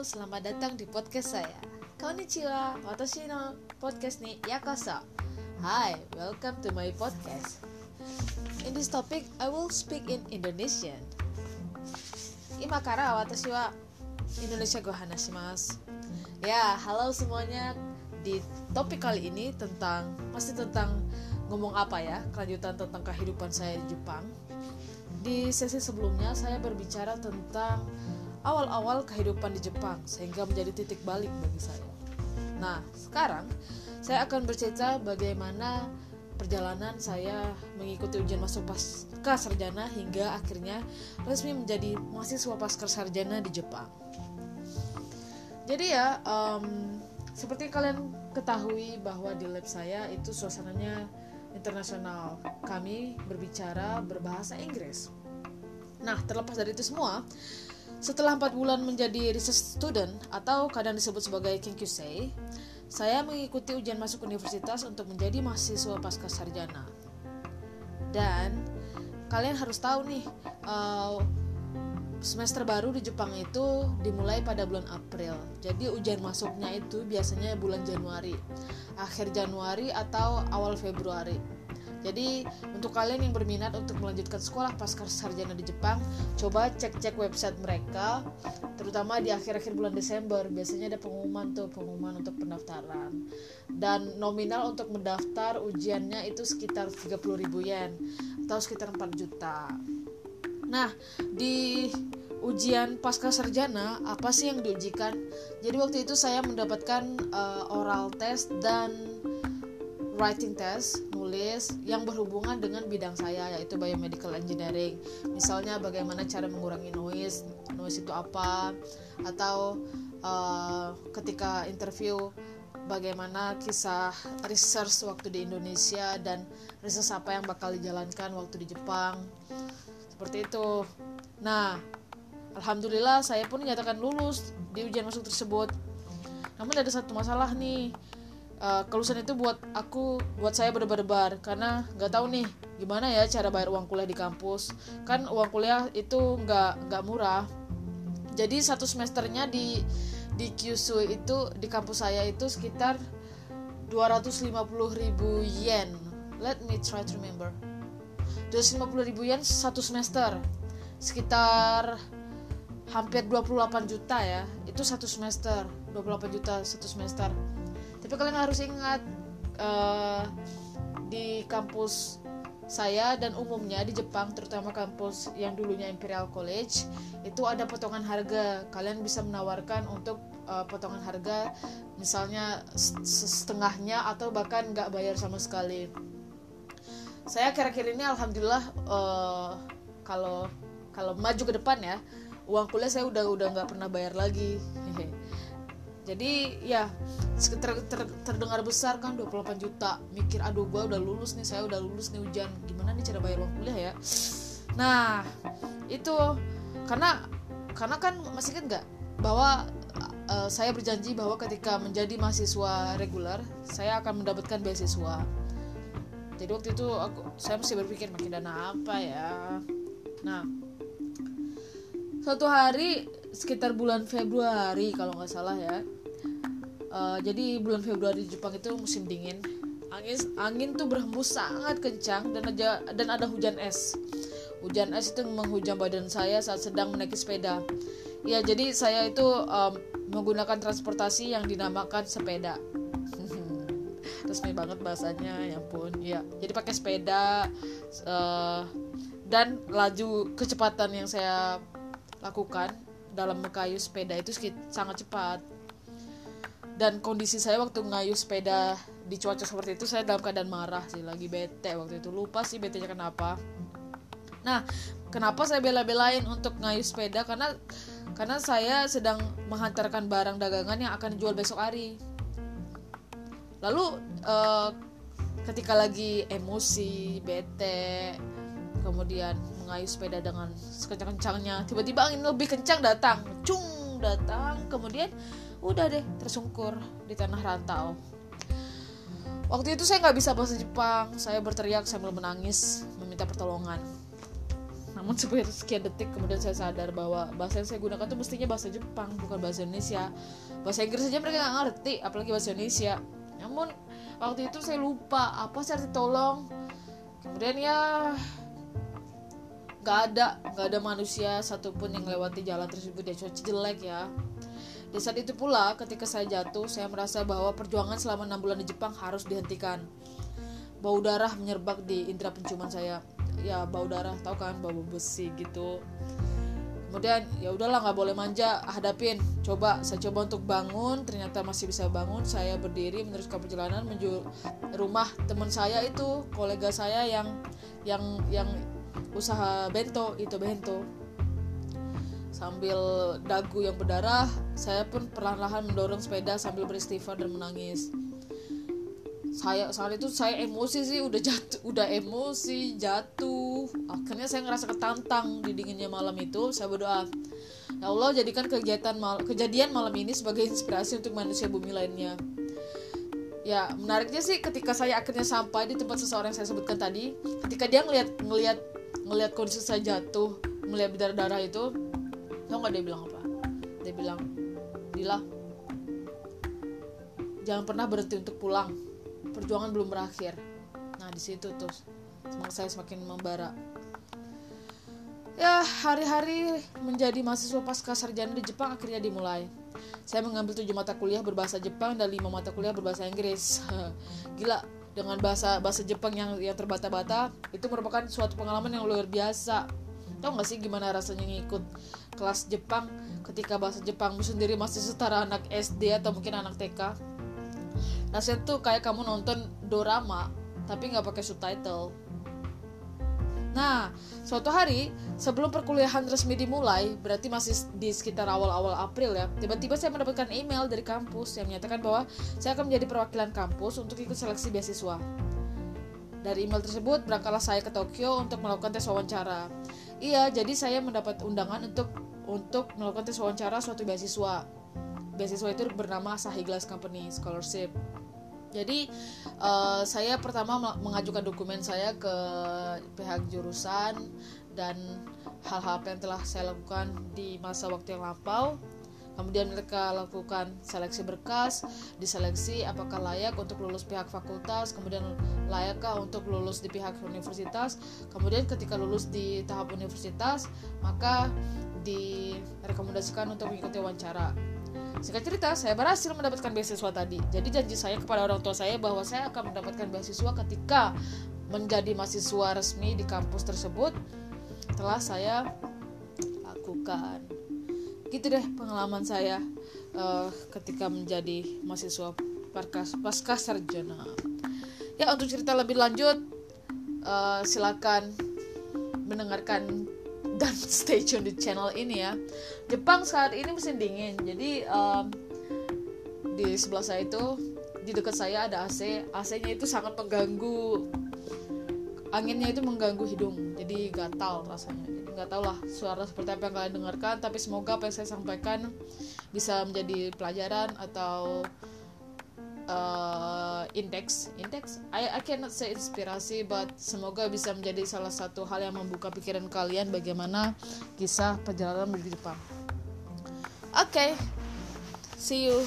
Selamat datang di podcast saya. Konnichiwa, watashi no podcast ni yakoso. Hi, welcome to my podcast. In this topic, I will speak in Indonesian. Ima kara watashi wa Indonesia go hanashimasu. Ya, halo semuanya. Di topik kali ini tentang masih tentang ngomong apa ya? Kelanjutan tentang kehidupan saya di Jepang. Di sesi sebelumnya saya berbicara tentang awal-awal kehidupan di Jepang sehingga menjadi titik balik bagi saya. Nah, sekarang saya akan bercerita bagaimana perjalanan saya mengikuti ujian masuk pasca sarjana hingga akhirnya resmi menjadi mahasiswa pasca sarjana di Jepang. Jadi ya, um, seperti kalian ketahui bahwa di lab saya itu suasananya internasional. Kami berbicara berbahasa Inggris. Nah, terlepas dari itu semua, setelah empat bulan menjadi research student atau kadang disebut sebagai Kinkyusei, saya mengikuti ujian masuk universitas untuk menjadi mahasiswa pasca sarjana. Dan kalian harus tahu nih, uh, semester baru di Jepang itu dimulai pada bulan April. Jadi ujian masuknya itu biasanya bulan Januari, akhir Januari atau awal Februari. Jadi untuk kalian yang berminat untuk melanjutkan sekolah pasca sarjana di Jepang, coba cek-cek website mereka, terutama di akhir-akhir bulan Desember. Biasanya ada pengumuman tuh, pengumuman untuk pendaftaran. Dan nominal untuk mendaftar ujiannya itu sekitar 30.000 yen atau sekitar 4 juta. Nah, di ujian pasca sarjana apa sih yang diujikan? Jadi waktu itu saya mendapatkan uh, oral test dan writing test, nulis yang berhubungan dengan bidang saya yaitu biomedical engineering. Misalnya bagaimana cara mengurangi noise, noise itu apa, atau uh, ketika interview bagaimana kisah research waktu di Indonesia dan research apa yang bakal dijalankan waktu di Jepang. Seperti itu. Nah, alhamdulillah saya pun dinyatakan lulus di ujian masuk tersebut. Namun ada satu masalah nih. Uh, kelulusan itu buat aku buat saya berdebar-debar. Karena nggak tahu nih gimana ya cara bayar uang kuliah di kampus. Kan uang kuliah itu nggak nggak murah. Jadi satu semesternya di di Kyushu itu di kampus saya itu sekitar 250 ribu yen. Let me try to remember 250 ribu yen satu semester. Sekitar hampir 28 juta ya. Itu satu semester. 28 juta satu semester. Tapi kalian harus ingat uh, di kampus saya dan umumnya di Jepang terutama kampus yang dulunya Imperial College itu ada potongan harga. Kalian bisa menawarkan untuk uh, potongan harga misalnya setengahnya atau bahkan nggak bayar sama sekali saya kira-kira ini alhamdulillah uh, kalau kalau maju ke depan ya uang kuliah saya udah udah nggak pernah bayar lagi. Jadi ya ter, ter, terdengar besar kan 28 juta mikir aduh gue udah lulus nih saya udah lulus nih hujan. Gimana nih cara bayar uang kuliah ya? Nah itu karena karena kan masih kan nggak bahwa uh, saya berjanji bahwa ketika menjadi mahasiswa reguler saya akan mendapatkan beasiswa jadi waktu itu aku saya masih berpikir makin dana apa ya? Nah suatu hari sekitar bulan Februari kalau nggak salah ya uh, jadi bulan Februari di Jepang itu musim dingin. Angin angin tuh berhembus sangat kencang dan aja dan ada hujan es. Hujan es itu menghujam badan saya saat sedang menaiki sepeda. Ya jadi saya itu um, menggunakan transportasi yang dinamakan sepeda resmi banget bahasanya ya pun ya jadi pakai sepeda uh, dan laju kecepatan yang saya lakukan dalam mengayuh sepeda itu sangat cepat. Dan kondisi saya waktu ngayuh sepeda di cuaca seperti itu saya dalam keadaan marah sih lagi bete waktu itu. Lupa sih bete nya kenapa. Nah kenapa saya bela-belain untuk ngayuh sepeda? Karena karena saya sedang menghantarkan barang dagangan yang akan dijual besok hari lalu uh, ketika lagi emosi bete kemudian mengayuh sepeda dengan sekencang-kencangnya tiba-tiba angin lebih kencang datang. Cung datang. Kemudian udah deh tersungkur di tanah rantau. Waktu itu saya nggak bisa bahasa Jepang. Saya berteriak sambil menangis meminta pertolongan. Namun sekian detik kemudian saya sadar bahwa bahasa yang saya gunakan itu mestinya bahasa Jepang bukan bahasa Indonesia. Bahasa Inggris saja mereka nggak ngerti apalagi bahasa Indonesia namun waktu itu saya lupa apa sih arti tolong. Kemudian ya nggak ada nggak ada manusia satupun yang lewati jalan tersebut. Ya cuaca jelek ya. Di saat itu pula ketika saya jatuh saya merasa bahwa perjuangan selama enam bulan di Jepang harus dihentikan. Bau darah menyerbak di indera penciuman saya. Ya bau darah tau kan bau besi gitu kemudian ya udahlah nggak boleh manja hadapin. Coba saya coba untuk bangun ternyata masih bisa bangun. Saya berdiri meneruskan perjalanan menuju rumah teman saya itu kolega saya yang yang yang usaha bento itu bento. Sambil dagu yang berdarah saya pun perlahan-lahan mendorong sepeda sambil beristighfar dan menangis. Saya saat itu saya emosi sih udah jatuh udah emosi jatuh akhirnya saya ngerasa ketantang di dinginnya malam itu. Saya berdoa ya Allah jadikan kegiatan mal kejadian malam ini sebagai inspirasi untuk manusia bumi lainnya. Ya menariknya sih ketika saya akhirnya sampai di tempat seseorang yang saya sebutkan tadi ketika dia ngelihat ngelihat ngelihat kondisi saya jatuh melihat berdarah darah itu tau nggak dia bilang apa? Dia bilang Dila jangan pernah berhenti untuk pulang. Perjuangan belum berakhir. Nah di situ tuh semangat saya semakin membara. Ya hari-hari menjadi mahasiswa pasca sarjana di Jepang akhirnya dimulai. Saya mengambil tujuh mata kuliah berbahasa Jepang dan lima mata kuliah berbahasa Inggris. Gila dengan bahasa bahasa Jepang yang yang terbata-bata itu merupakan suatu pengalaman yang luar biasa. Tau gak sih gimana rasanya ngikut kelas Jepang? Ketika bahasa Jepangmu sendiri masih setara anak SD atau mungkin anak TK rasanya tuh kayak kamu nonton dorama tapi nggak pakai subtitle Nah, suatu hari sebelum perkuliahan resmi dimulai, berarti masih di sekitar awal-awal April ya, tiba-tiba saya mendapatkan email dari kampus yang menyatakan bahwa saya akan menjadi perwakilan kampus untuk ikut seleksi beasiswa. Dari email tersebut, berangkatlah saya ke Tokyo untuk melakukan tes wawancara. Iya, jadi saya mendapat undangan untuk untuk melakukan tes wawancara suatu beasiswa. Beasiswa itu bernama Asahi Glass Company Scholarship jadi uh, saya pertama mengajukan dokumen saya ke pihak jurusan dan hal-hal apa yang telah saya lakukan di masa waktu yang lampau. Kemudian mereka lakukan seleksi berkas, diseleksi apakah layak untuk lulus pihak fakultas, kemudian layakkah untuk lulus di pihak universitas. Kemudian ketika lulus di tahap universitas, maka direkomendasikan untuk mengikuti wawancara. Singkat cerita, saya berhasil mendapatkan beasiswa tadi. Jadi janji saya kepada orang tua saya bahwa saya akan mendapatkan beasiswa ketika menjadi mahasiswa resmi di kampus tersebut telah saya lakukan. Gitu deh pengalaman saya uh, ketika menjadi mahasiswa pasca sarjana. Ya untuk cerita lebih lanjut uh, silakan mendengarkan dan stay tune di channel ini ya. Jepang saat ini musim dingin jadi um, di sebelah saya itu di dekat saya ada AC AC-nya itu sangat mengganggu anginnya itu mengganggu hidung jadi gatal rasanya. Jadi nggak tahu lah suara seperti apa yang kalian dengarkan tapi semoga apa yang saya sampaikan bisa menjadi pelajaran atau uh, indeks indeks I, I cannot say inspirasi but semoga bisa menjadi salah satu hal yang membuka pikiran kalian bagaimana kisah perjalanan menuju Jepang oke okay. see you